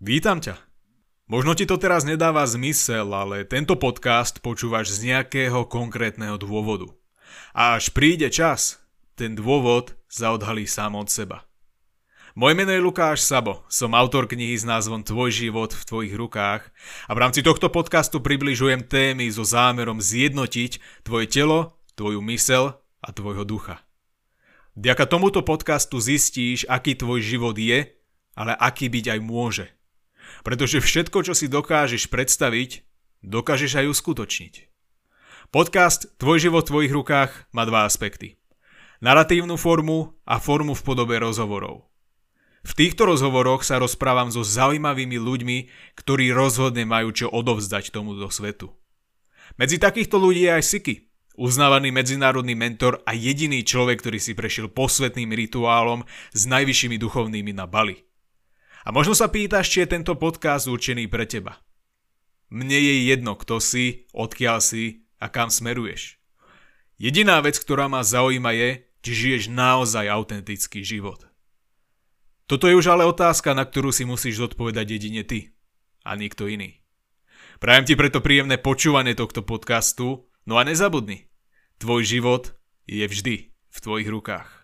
Vítam ťa. Možno ti to teraz nedáva zmysel, ale tento podcast počúvaš z nejakého konkrétneho dôvodu. A až príde čas, ten dôvod sa odhalí sám od seba. Moje meno je Lukáš Sabo, som autor knihy s názvom Tvoj život v tvojich rukách a v rámci tohto podcastu približujem témy so zámerom zjednotiť tvoje telo, tvoju mysel a tvojho ducha. Vďaka tomuto podcastu zistíš, aký tvoj život je, ale aký byť aj môže – pretože všetko, čo si dokážeš predstaviť, dokážeš aj uskutočniť. Podcast Tvoj život v tvojich rukách má dva aspekty. Naratívnu formu a formu v podobe rozhovorov. V týchto rozhovoroch sa rozprávam so zaujímavými ľuďmi, ktorí rozhodne majú čo odovzdať tomuto svetu. Medzi takýchto ľudí je aj Siki, uznávaný medzinárodný mentor a jediný človek, ktorý si prešiel posvetným rituálom s najvyššími duchovnými na Bali. A možno sa pýtaš, či je tento podcast určený pre teba. Mne je jedno, kto si, odkiaľ si a kam smeruješ. Jediná vec, ktorá ma zaujíma je, či žiješ naozaj autentický život. Toto je už ale otázka, na ktorú si musíš zodpovedať jedine ty a nikto iný. Prajem ti preto príjemné počúvanie tohto podcastu, no a nezabudni, tvoj život je vždy v tvojich rukách.